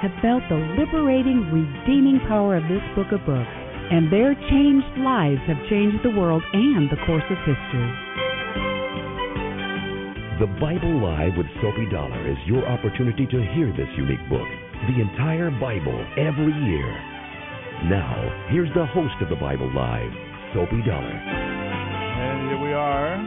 have felt the liberating, redeeming power of this book of books, and their changed lives have changed the world and the course of history. The Bible Live with Soapy Dollar is your opportunity to hear this unique book, the entire Bible, every year. Now, here's the host of the Bible Live, Soapy Dollar. And here we are.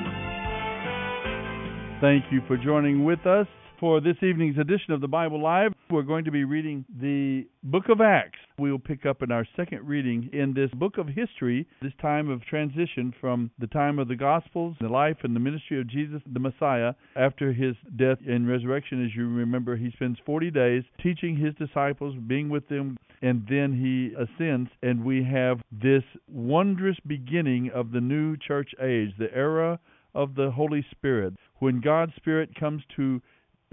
Thank you for joining with us for this evening's edition of the Bible Live. We're going to be reading the book of Acts. We will pick up in our second reading in this book of history, this time of transition from the time of the Gospels, the life and the ministry of Jesus the Messiah. After his death and resurrection, as you remember, he spends 40 days teaching his disciples, being with them, and then he ascends, and we have this wondrous beginning of the new church age, the era of the Holy Spirit, when God's Spirit comes to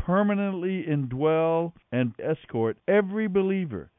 permanently indwell and escort every believer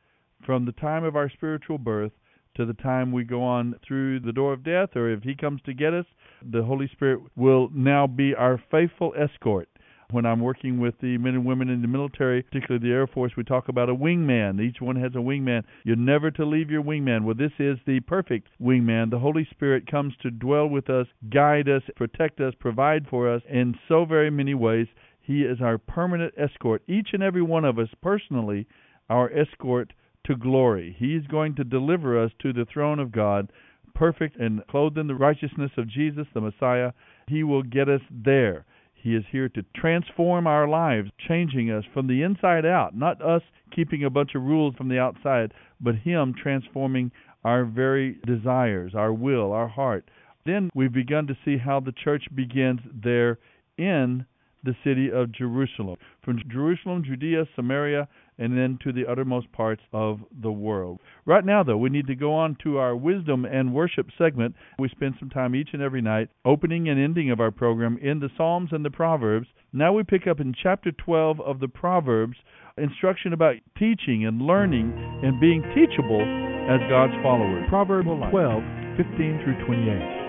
from the time of our spiritual birth to the time we go on through the door of death, or if He comes to get us, the Holy Spirit will now be our faithful escort. When I'm working with the men and women in the military, particularly the Air Force, we talk about a wingman. Each one has a wingman. You're never to leave your wingman. Well, this is the perfect wingman. The Holy Spirit comes to dwell with us, guide us, protect us, provide for us in so very many ways. He is our permanent escort, each and every one of us personally, our escort to glory. He is going to deliver us to the throne of God, perfect and clothed in the righteousness of Jesus, the Messiah. He will get us there. He is here to transform our lives, changing us from the inside out, not us keeping a bunch of rules from the outside, but Him transforming our very desires, our will, our heart. Then we've begun to see how the church begins there in the city of Jerusalem. From Jerusalem, Judea, Samaria, and then to the uttermost parts of the world. Right now, though, we need to go on to our wisdom and worship segment. We spend some time each and every night, opening and ending of our program, in the Psalms and the Proverbs. Now we pick up in chapter 12 of the Proverbs instruction about teaching and learning and being teachable as God's followers. Proverbs 12, 15 through 28.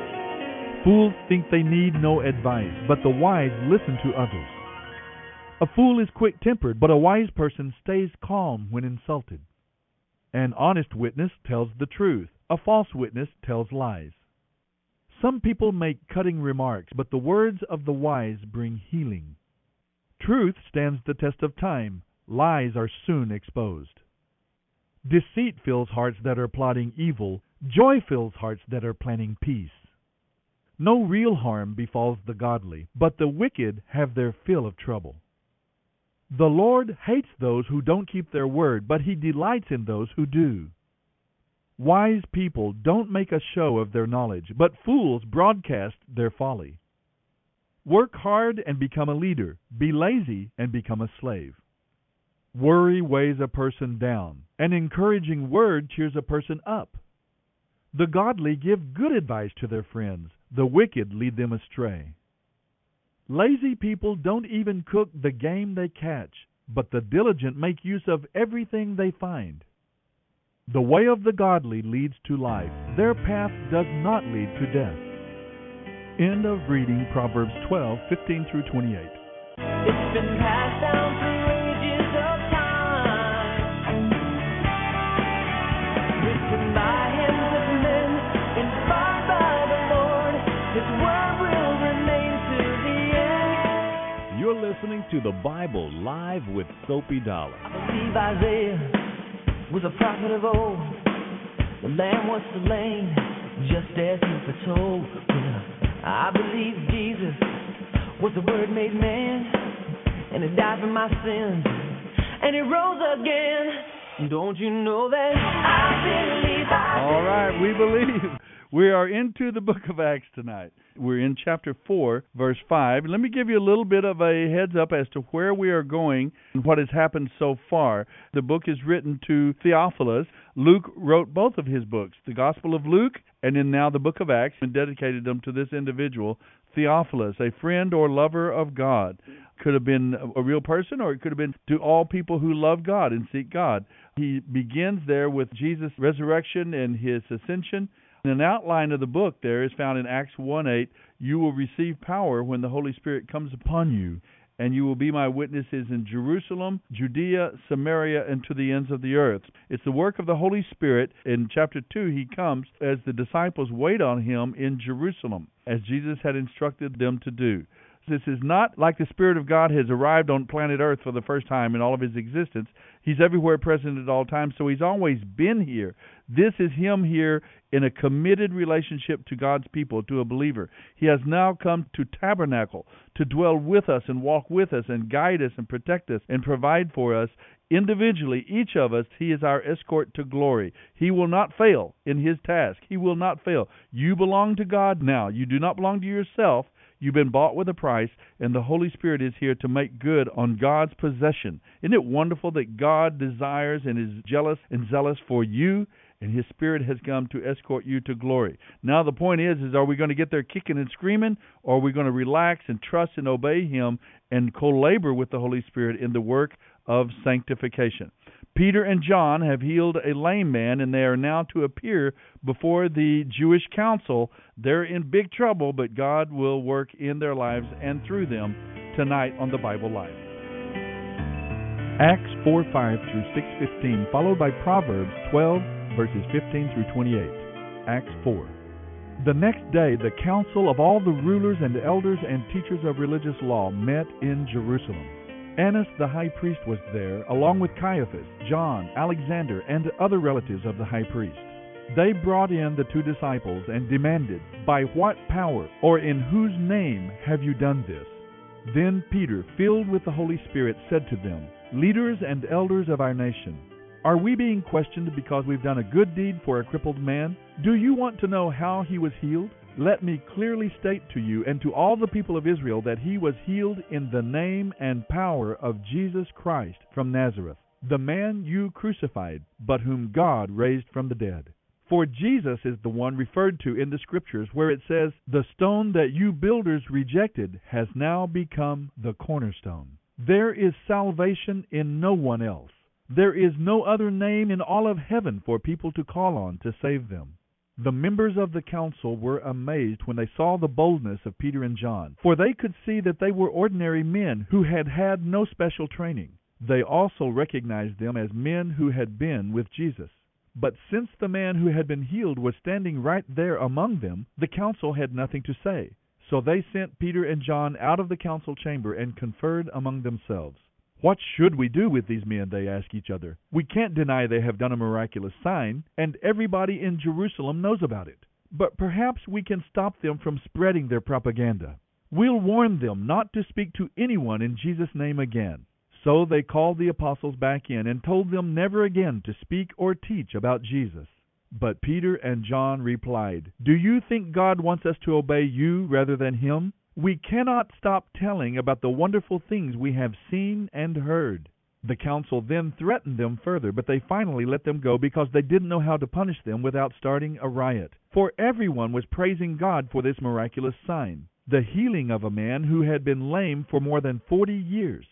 Fools think they need no advice, but the wise listen to others. A fool is quick tempered, but a wise person stays calm when insulted. An honest witness tells the truth, a false witness tells lies. Some people make cutting remarks, but the words of the wise bring healing. Truth stands the test of time, lies are soon exposed. Deceit fills hearts that are plotting evil, joy fills hearts that are planning peace. No real harm befalls the godly, but the wicked have their fill of trouble. The Lord hates those who don't keep their word, but he delights in those who do. Wise people don't make a show of their knowledge, but fools broadcast their folly. Work hard and become a leader. Be lazy and become a slave. Worry weighs a person down. An encouraging word cheers a person up. The godly give good advice to their friends, the wicked lead them astray. Lazy people don't even cook the game they catch, but the diligent make use of everything they find. The way of the godly leads to life, their path does not lead to death. End of reading Proverbs 12 15 through 28. Listening to the Bible Live with Soapy Dollar. I believe Isaiah was a prophet of old. The lamb was slain, just as he foretold. I believe Jesus was the Word made man, and He died for my sins, and He rose again. Don't you know that I believe? I All right, we believe. We are into the book of Acts tonight. We're in chapter 4, verse 5. Let me give you a little bit of a heads up as to where we are going and what has happened so far. The book is written to Theophilus. Luke wrote both of his books, the Gospel of Luke and then now the book of Acts, and dedicated them to this individual, Theophilus, a friend or lover of God. Could have been a real person, or it could have been to all people who love God and seek God. He begins there with Jesus' resurrection and his ascension. And an outline of the book there is found in Acts 1 8. You will receive power when the Holy Spirit comes upon you, and you will be my witnesses in Jerusalem, Judea, Samaria, and to the ends of the earth. It's the work of the Holy Spirit. In chapter 2, he comes as the disciples wait on him in Jerusalem, as Jesus had instructed them to do. This is not like the Spirit of God has arrived on planet Earth for the first time in all of his existence. He's everywhere present at all times, so he's always been here. This is him here in a committed relationship to God's people, to a believer. He has now come to tabernacle, to dwell with us and walk with us and guide us and protect us and provide for us individually, each of us, he is our escort to glory. He will not fail in his task. He will not fail. You belong to God now. You do not belong to yourself. You've been bought with a price, and the Holy Spirit is here to make good on God's possession. Isn't it wonderful that God desires and is jealous and zealous for you, and His Spirit has come to escort you to glory? Now the point is, is are we going to get there kicking and screaming, or are we going to relax and trust and obey Him and co-labor with the Holy Spirit in the work of sanctification? Peter and John have healed a lame man, and they are now to appear before the Jewish council. They're in big trouble, but God will work in their lives and through them tonight on the Bible Live. Acts 4 5 through 6:15, followed by Proverbs 12 verses 15 through 28. Acts 4. The next day, the council of all the rulers and elders and teachers of religious law met in Jerusalem. Annas the high priest was there, along with Caiaphas, John, Alexander, and other relatives of the high priest. They brought in the two disciples and demanded, By what power or in whose name have you done this? Then Peter, filled with the Holy Spirit, said to them, Leaders and elders of our nation, are we being questioned because we've done a good deed for a crippled man? Do you want to know how he was healed? Let me clearly state to you and to all the people of Israel that he was healed in the name and power of Jesus Christ from Nazareth, the man you crucified, but whom God raised from the dead. For Jesus is the one referred to in the Scriptures where it says, The stone that you builders rejected has now become the cornerstone. There is salvation in no one else. There is no other name in all of heaven for people to call on to save them. The members of the council were amazed when they saw the boldness of Peter and John, for they could see that they were ordinary men who had had no special training. They also recognized them as men who had been with Jesus. But since the man who had been healed was standing right there among them, the council had nothing to say. So they sent Peter and John out of the council chamber and conferred among themselves. What should we do with these men? They ask each other. We can't deny they have done a miraculous sign, and everybody in Jerusalem knows about it. But perhaps we can stop them from spreading their propaganda. We'll warn them not to speak to anyone in Jesus' name again. So they called the apostles back in and told them never again to speak or teach about Jesus. But Peter and John replied, Do you think God wants us to obey you rather than him? We cannot stop telling about the wonderful things we have seen and heard. The council then threatened them further, but they finally let them go because they didn't know how to punish them without starting a riot. For everyone was praising God for this miraculous sign, the healing of a man who had been lame for more than forty years.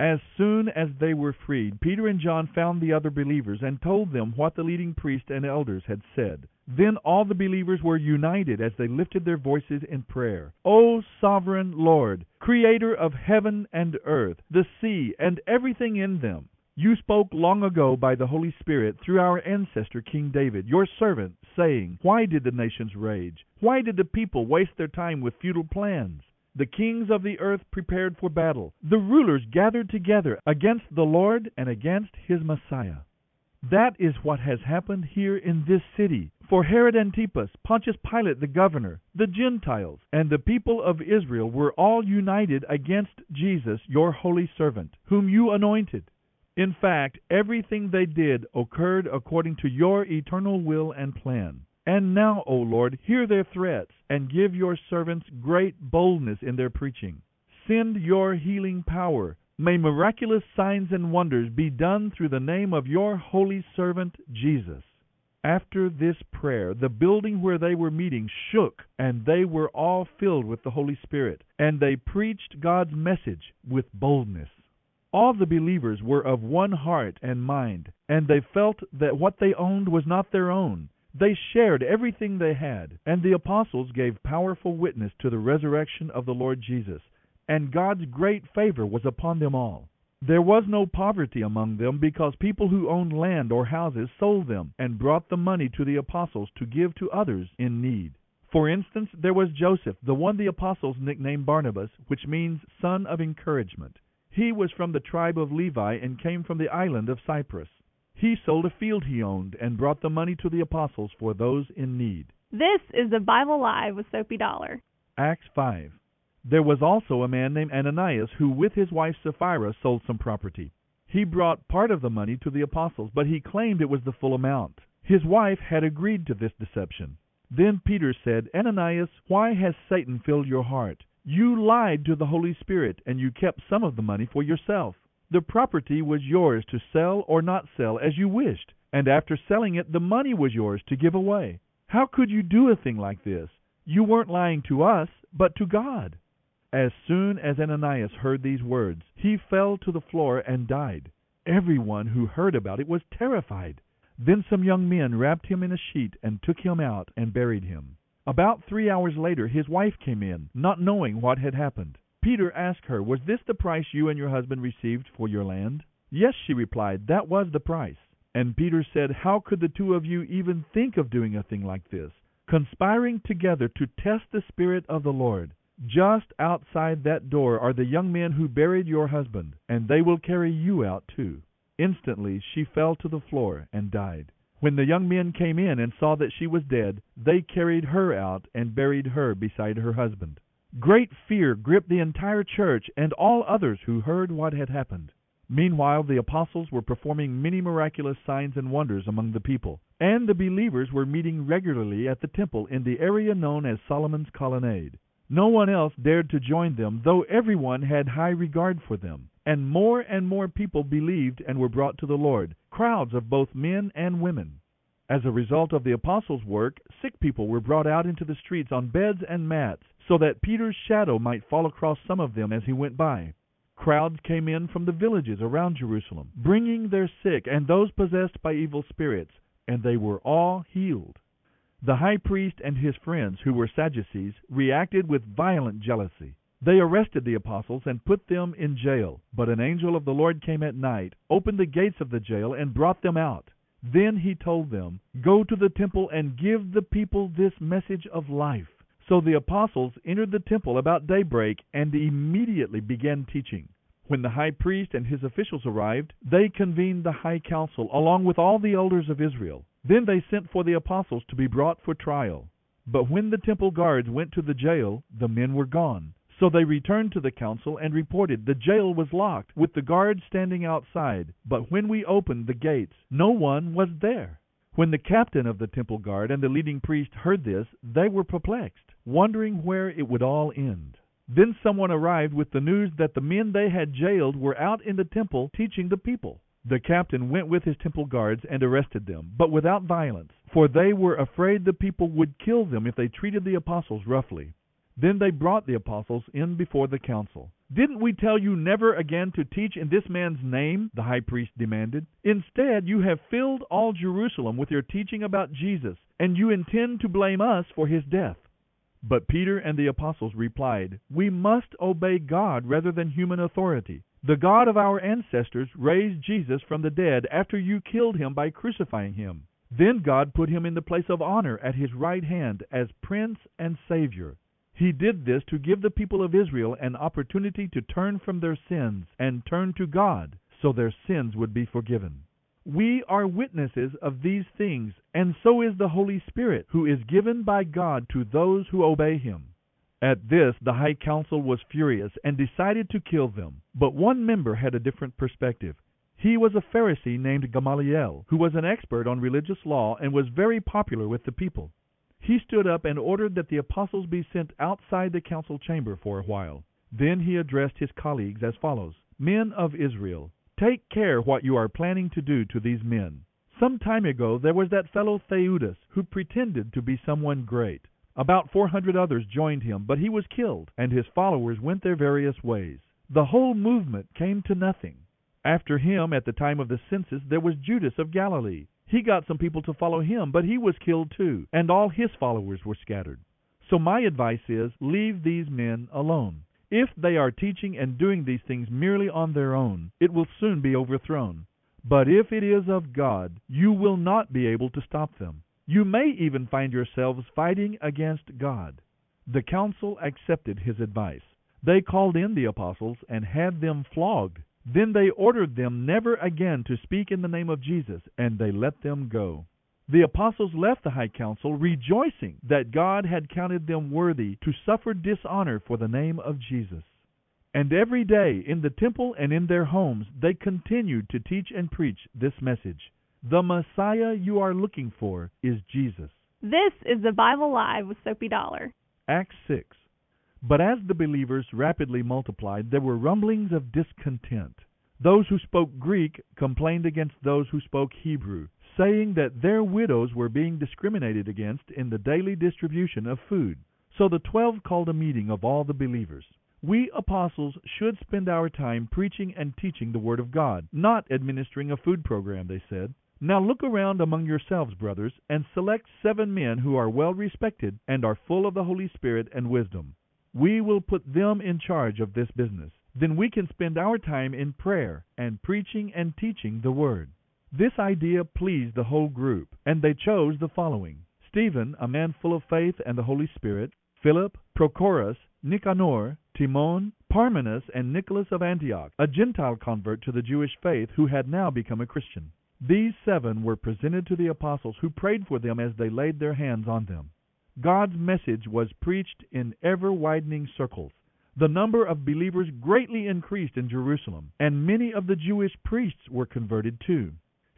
As soon as they were freed, Peter and John found the other believers and told them what the leading priests and elders had said. Then all the believers were united as they lifted their voices in prayer. O sovereign Lord, creator of heaven and earth, the sea, and everything in them, you spoke long ago by the Holy Spirit through our ancestor King David, your servant, saying, Why did the nations rage? Why did the people waste their time with futile plans? The kings of the earth prepared for battle. The rulers gathered together against the Lord and against his Messiah. That is what has happened here in this city. For Herod Antipas, Pontius Pilate the governor, the Gentiles, and the people of Israel were all united against Jesus, your holy servant, whom you anointed. In fact, everything they did occurred according to your eternal will and plan. And now, O Lord, hear their threats, and give your servants great boldness in their preaching. Send your healing power May miraculous signs and wonders be done through the name of your holy servant Jesus. After this prayer, the building where they were meeting shook, and they were all filled with the Holy Spirit, and they preached God's message with boldness. All the believers were of one heart and mind, and they felt that what they owned was not their own. They shared everything they had, and the apostles gave powerful witness to the resurrection of the Lord Jesus and God's great favor was upon them all. There was no poverty among them because people who owned land or houses sold them and brought the money to the apostles to give to others in need. For instance, there was Joseph, the one the apostles nicknamed Barnabas, which means son of encouragement. He was from the tribe of Levi and came from the island of Cyprus. He sold a field he owned and brought the money to the apostles for those in need. This is the Bible Live with Soapy Dollar. Acts 5. There was also a man named Ananias who with his wife Sapphira sold some property. He brought part of the money to the apostles, but he claimed it was the full amount. His wife had agreed to this deception. Then Peter said, Ananias, why has Satan filled your heart? You lied to the Holy Spirit, and you kept some of the money for yourself. The property was yours to sell or not sell as you wished, and after selling it, the money was yours to give away. How could you do a thing like this? You weren't lying to us, but to God. As soon as Ananias heard these words, he fell to the floor and died. Everyone who heard about it was terrified. Then some young men wrapped him in a sheet and took him out and buried him. About three hours later his wife came in, not knowing what had happened. Peter asked her, Was this the price you and your husband received for your land? Yes, she replied, that was the price. And Peter said, How could the two of you even think of doing a thing like this? Conspiring together to test the Spirit of the Lord. Just outside that door are the young men who buried your husband, and they will carry you out too. Instantly she fell to the floor and died. When the young men came in and saw that she was dead, they carried her out and buried her beside her husband. Great fear gripped the entire church and all others who heard what had happened. Meanwhile, the apostles were performing many miraculous signs and wonders among the people, and the believers were meeting regularly at the temple in the area known as Solomon's Colonnade. No one else dared to join them, though everyone had high regard for them. And more and more people believed and were brought to the Lord, crowds of both men and women. As a result of the apostles' work, sick people were brought out into the streets on beds and mats, so that Peter's shadow might fall across some of them as he went by. Crowds came in from the villages around Jerusalem, bringing their sick and those possessed by evil spirits, and they were all healed. The high priest and his friends, who were Sadducees, reacted with violent jealousy. They arrested the apostles and put them in jail. But an angel of the Lord came at night, opened the gates of the jail, and brought them out. Then he told them, Go to the temple and give the people this message of life. So the apostles entered the temple about daybreak and immediately began teaching. When the high priest and his officials arrived, they convened the high council along with all the elders of Israel. Then they sent for the apostles to be brought for trial. But when the temple guards went to the jail, the men were gone. So they returned to the council and reported, The jail was locked, with the guards standing outside. But when we opened the gates, no one was there. When the captain of the temple guard and the leading priest heard this, they were perplexed, wondering where it would all end. Then someone arrived with the news that the men they had jailed were out in the temple teaching the people. The captain went with his temple guards and arrested them, but without violence, for they were afraid the people would kill them if they treated the apostles roughly. Then they brought the apostles in before the council. Didn't we tell you never again to teach in this man's name? The high priest demanded. Instead, you have filled all Jerusalem with your teaching about Jesus, and you intend to blame us for his death. But Peter and the apostles replied, We must obey God rather than human authority. The God of our ancestors raised Jesus from the dead after you killed him by crucifying him. Then God put him in the place of honor at his right hand as Prince and Savior. He did this to give the people of Israel an opportunity to turn from their sins and turn to God so their sins would be forgiven. We are witnesses of these things, and so is the Holy Spirit, who is given by God to those who obey Him. At this, the High Council was furious and decided to kill them. But one member had a different perspective. He was a Pharisee named Gamaliel, who was an expert on religious law and was very popular with the people. He stood up and ordered that the apostles be sent outside the council chamber for a while. Then he addressed his colleagues as follows Men of Israel, Take care what you are planning to do to these men. Some time ago there was that fellow Theudas who pretended to be someone great. About four hundred others joined him, but he was killed, and his followers went their various ways. The whole movement came to nothing. After him, at the time of the census, there was Judas of Galilee. He got some people to follow him, but he was killed too, and all his followers were scattered. So my advice is leave these men alone. If they are teaching and doing these things merely on their own, it will soon be overthrown. But if it is of God, you will not be able to stop them. You may even find yourselves fighting against God. The council accepted his advice. They called in the apostles and had them flogged. Then they ordered them never again to speak in the name of Jesus, and they let them go. The apostles left the high council rejoicing that God had counted them worthy to suffer dishonor for the name of Jesus. And every day in the temple and in their homes they continued to teach and preach this message The Messiah you are looking for is Jesus. This is the Bible Live with Soapy Dollar. Acts 6. But as the believers rapidly multiplied, there were rumblings of discontent. Those who spoke Greek complained against those who spoke Hebrew saying that their widows were being discriminated against in the daily distribution of food. So the twelve called a meeting of all the believers. We apostles should spend our time preaching and teaching the Word of God, not administering a food program, they said. Now look around among yourselves, brothers, and select seven men who are well respected and are full of the Holy Spirit and wisdom. We will put them in charge of this business. Then we can spend our time in prayer and preaching and teaching the Word. This idea pleased the whole group, and they chose the following Stephen, a man full of faith and the Holy Spirit, Philip, Prochorus, Nicanor, Timon, Parmenas, and Nicholas of Antioch, a Gentile convert to the Jewish faith who had now become a Christian. These seven were presented to the apostles, who prayed for them as they laid their hands on them. God's message was preached in ever widening circles. The number of believers greatly increased in Jerusalem, and many of the Jewish priests were converted too.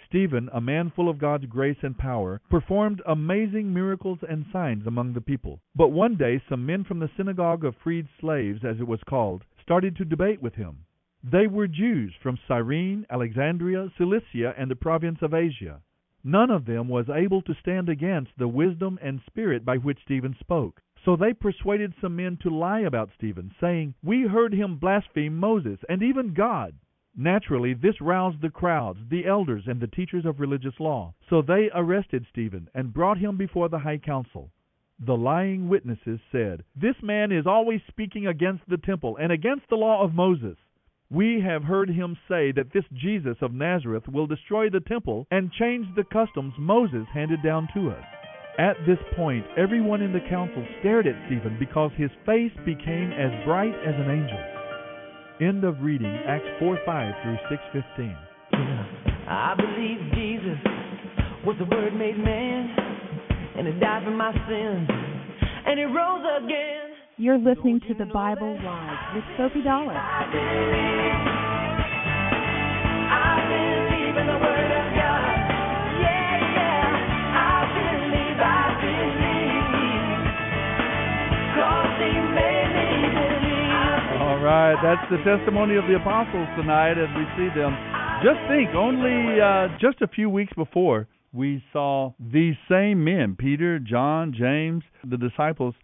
Stephen, a man full of God's grace and power, performed amazing miracles and signs among the people. But one day some men from the synagogue of freed slaves, as it was called, started to debate with him. They were Jews from Cyrene, Alexandria, Cilicia, and the province of Asia. None of them was able to stand against the wisdom and spirit by which Stephen spoke. So they persuaded some men to lie about Stephen, saying, We heard him blaspheme Moses and even God. Naturally, this roused the crowds, the elders, and the teachers of religious law. So they arrested Stephen and brought him before the high council. The lying witnesses said, This man is always speaking against the temple and against the law of Moses. We have heard him say that this Jesus of Nazareth will destroy the temple and change the customs Moses handed down to us. At this point, everyone in the council stared at Stephen because his face became as bright as an angel. End of reading Acts 4 5 through 6:15. I believe Jesus was the Word made man, and He died for my sins, and He rose again. You're listening to the Bible Live with Sophie Dollar. All right, that's the testimony of the apostles tonight as we see them. Just think, only uh, just a few weeks before, we saw these same men, Peter, John, James, the disciples,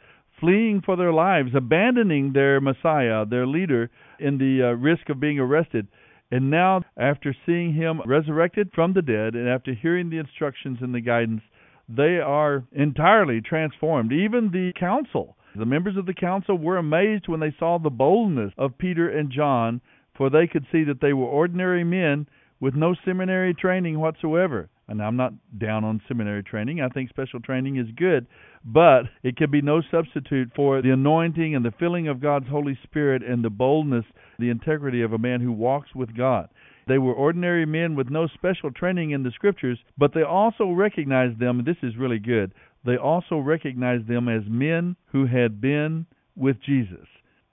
fleeing for their lives, abandoning their Messiah, their leader, in the uh, risk of being arrested. And now, after seeing him resurrected from the dead and after hearing the instructions and the guidance, they are entirely transformed. Even the council, the members of the council, were amazed when they saw the boldness of Peter and John, for they could see that they were ordinary men with no seminary training whatsoever. And I'm not down on seminary training. I think special training is good, but it can be no substitute for the anointing and the filling of God's Holy Spirit and the boldness, the integrity of a man who walks with God. They were ordinary men with no special training in the scriptures, but they also recognized them, this is really good, they also recognized them as men who had been with Jesus.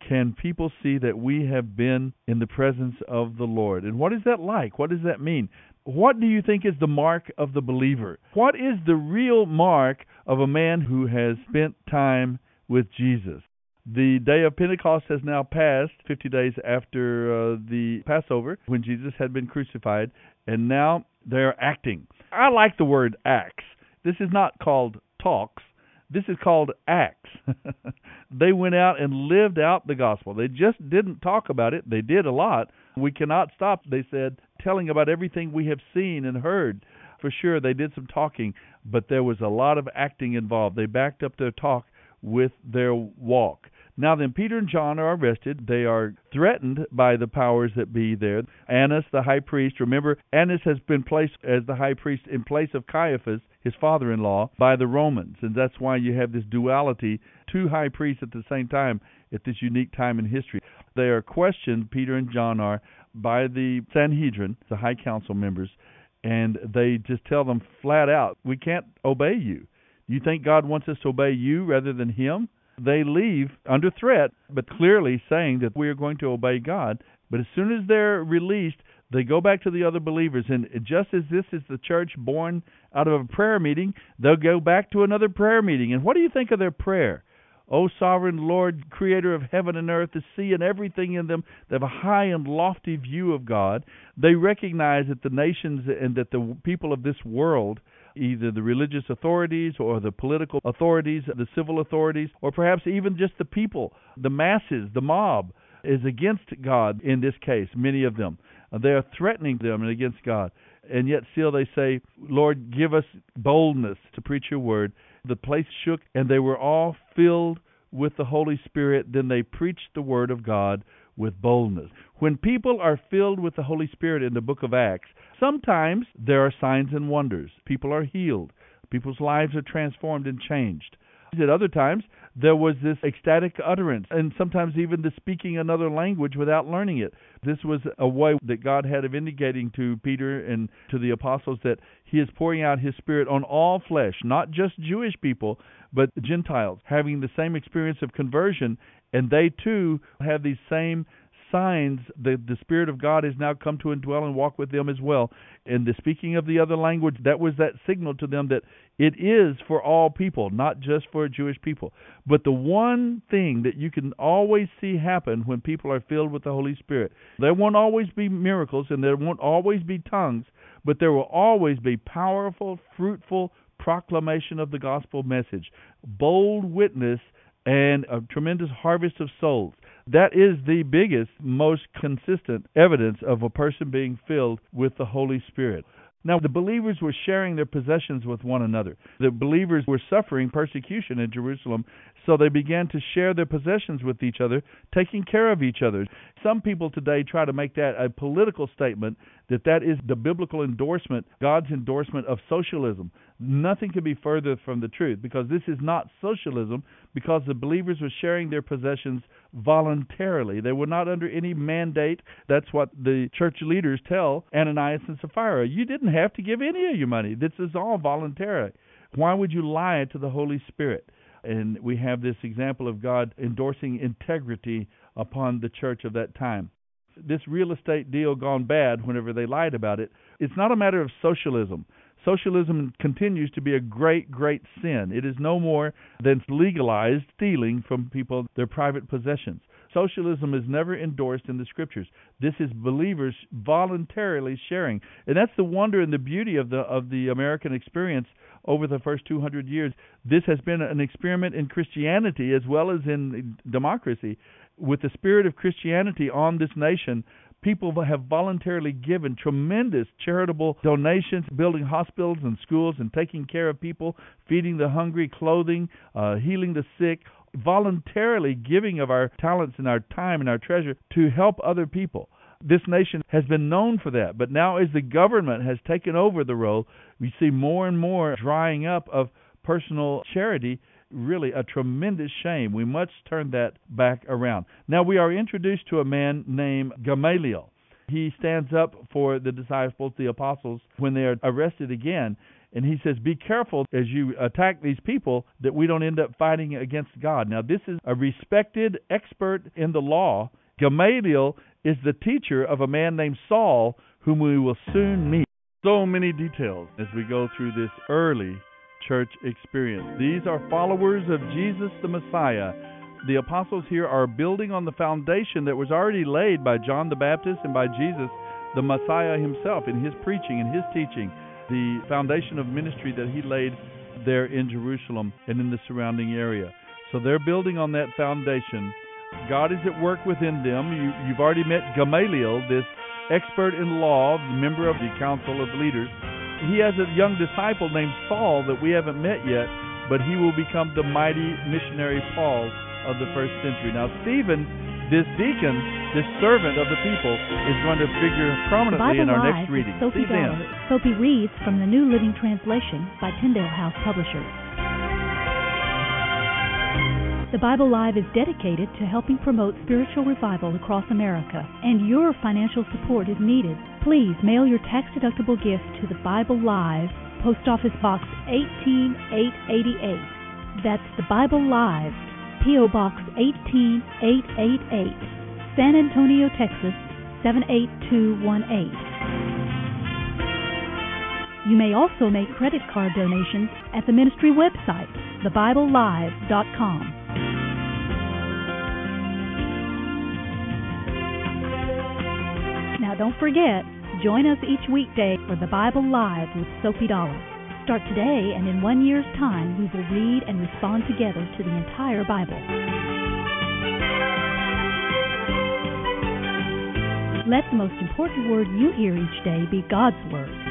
Can people see that we have been in the presence of the Lord? And what is that like? What does that mean? What do you think is the mark of the believer? What is the real mark of a man who has spent time with Jesus? The day of Pentecost has now passed, 50 days after uh, the Passover, when Jesus had been crucified, and now they're acting. I like the word acts. This is not called talks, this is called acts. they went out and lived out the gospel. They just didn't talk about it, they did a lot. We cannot stop, they said, telling about everything we have seen and heard. For sure, they did some talking, but there was a lot of acting involved. They backed up their talk with their walk. Now then, Peter and John are arrested. They are threatened by the powers that be there. Annas, the high priest, remember, Annas has been placed as the high priest in place of Caiaphas, his father in law, by the Romans. And that's why you have this duality two high priests at the same time at this unique time in history. They are questioned, Peter and John are, by the Sanhedrin, the high council members, and they just tell them flat out, we can't obey you. You think God wants us to obey you rather than him? They leave under threat, but clearly saying that we are going to obey God. But as soon as they're released, they go back to the other believers. And just as this is the church born out of a prayer meeting, they'll go back to another prayer meeting. And what do you think of their prayer? O sovereign Lord, creator of heaven and earth, the sea and everything in them, they have a high and lofty view of God. They recognize that the nations and that the people of this world, either the religious authorities or the political authorities, the civil authorities, or perhaps even just the people, the masses, the mob, is against God in this case, many of them. They are threatening them and against God. And yet still they say, Lord, give us boldness to preach your word the place shook, and they were all filled with the Holy Spirit. Then they preached the Word of God with boldness. When people are filled with the Holy Spirit in the book of Acts, sometimes there are signs and wonders. People are healed, people's lives are transformed and changed. At other times, there was this ecstatic utterance, and sometimes even the speaking another language without learning it. This was a way that God had of indicating to Peter and to the apostles that He is pouring out His Spirit on all flesh, not just Jewish people, but Gentiles, having the same experience of conversion, and they too have these same signs that the Spirit of God has now come to indwell and walk with them as well. And the speaking of the other language, that was that signal to them that it is for all people, not just for Jewish people. But the one thing that you can always see happen when people are filled with the Holy Spirit, there won't always be miracles and there won't always be tongues, but there will always be powerful, fruitful proclamation of the gospel message, bold witness, and a tremendous harvest of souls. That is the biggest, most consistent evidence of a person being filled with the Holy Spirit. Now, the believers were sharing their possessions with one another. The believers were suffering persecution in Jerusalem, so they began to share their possessions with each other, taking care of each other. Some people today try to make that a political statement that that is the biblical endorsement, God's endorsement of socialism. Nothing could be further from the truth because this is not socialism because the believers were sharing their possessions voluntarily. They were not under any mandate. That's what the church leaders tell Ananias and Sapphira. You didn't have to give any of your money. This is all voluntary. Why would you lie to the Holy Spirit? And we have this example of God endorsing integrity upon the church of that time. This real estate deal gone bad whenever they lied about it, it's not a matter of socialism. Socialism continues to be a great, great sin. It is no more than legalized stealing from people their private possessions. Socialism is never endorsed in the scriptures. This is believers voluntarily sharing, and that's the wonder and the beauty of the of the American experience over the first 200 years. This has been an experiment in Christianity as well as in democracy, with the spirit of Christianity on this nation, people have voluntarily given tremendous charitable donations, building hospitals and schools and taking care of people, feeding the hungry, clothing, uh, healing the sick, voluntarily giving of our talents and our time and our treasure to help other people. This nation has been known for that, but now as the government has taken over the role, we see more and more drying up of personal charity really a tremendous shame. We must turn that back around. Now we are introduced to a man named Gamaliel. He stands up for the disciples, the apostles, when they are arrested again. And he says, Be careful as you attack these people that we don't end up fighting against God. Now, this is a respected expert in the law. Gamaliel is the teacher of a man named Saul, whom we will soon meet. So many details as we go through this early church experience. These are followers of Jesus the Messiah. The apostles here are building on the foundation that was already laid by John the Baptist and by Jesus the Messiah himself in his preaching and his teaching, the foundation of ministry that he laid there in Jerusalem and in the surrounding area. So they're building on that foundation. God is at work within them. You, have already met Gamaliel, this expert in law, member of the council of leaders he has a young disciple named Saul that we haven't met yet, but he will become the mighty missionary Paul of the first century. Now, Stephen, this deacon, this servant of the people, is going to figure prominently in our Live next reading. Sophie Dollar. Sophie reads from the New Living Translation by Tyndale House Publishers. The Bible Live is dedicated to helping promote spiritual revival across America, and your financial support is needed. Please mail your tax deductible gift to the Bible Live, Post Office Box 18888. That's the Bible Live, P.O. Box 18888, San Antonio, Texas 78218. You may also make credit card donations at the ministry website, thebiblelive.com. Now, don't forget, join us each weekday for the Bible Live with Sophie Dollar. Start today, and in one year's time, we will read and respond together to the entire Bible. Let the most important word you hear each day be God's Word.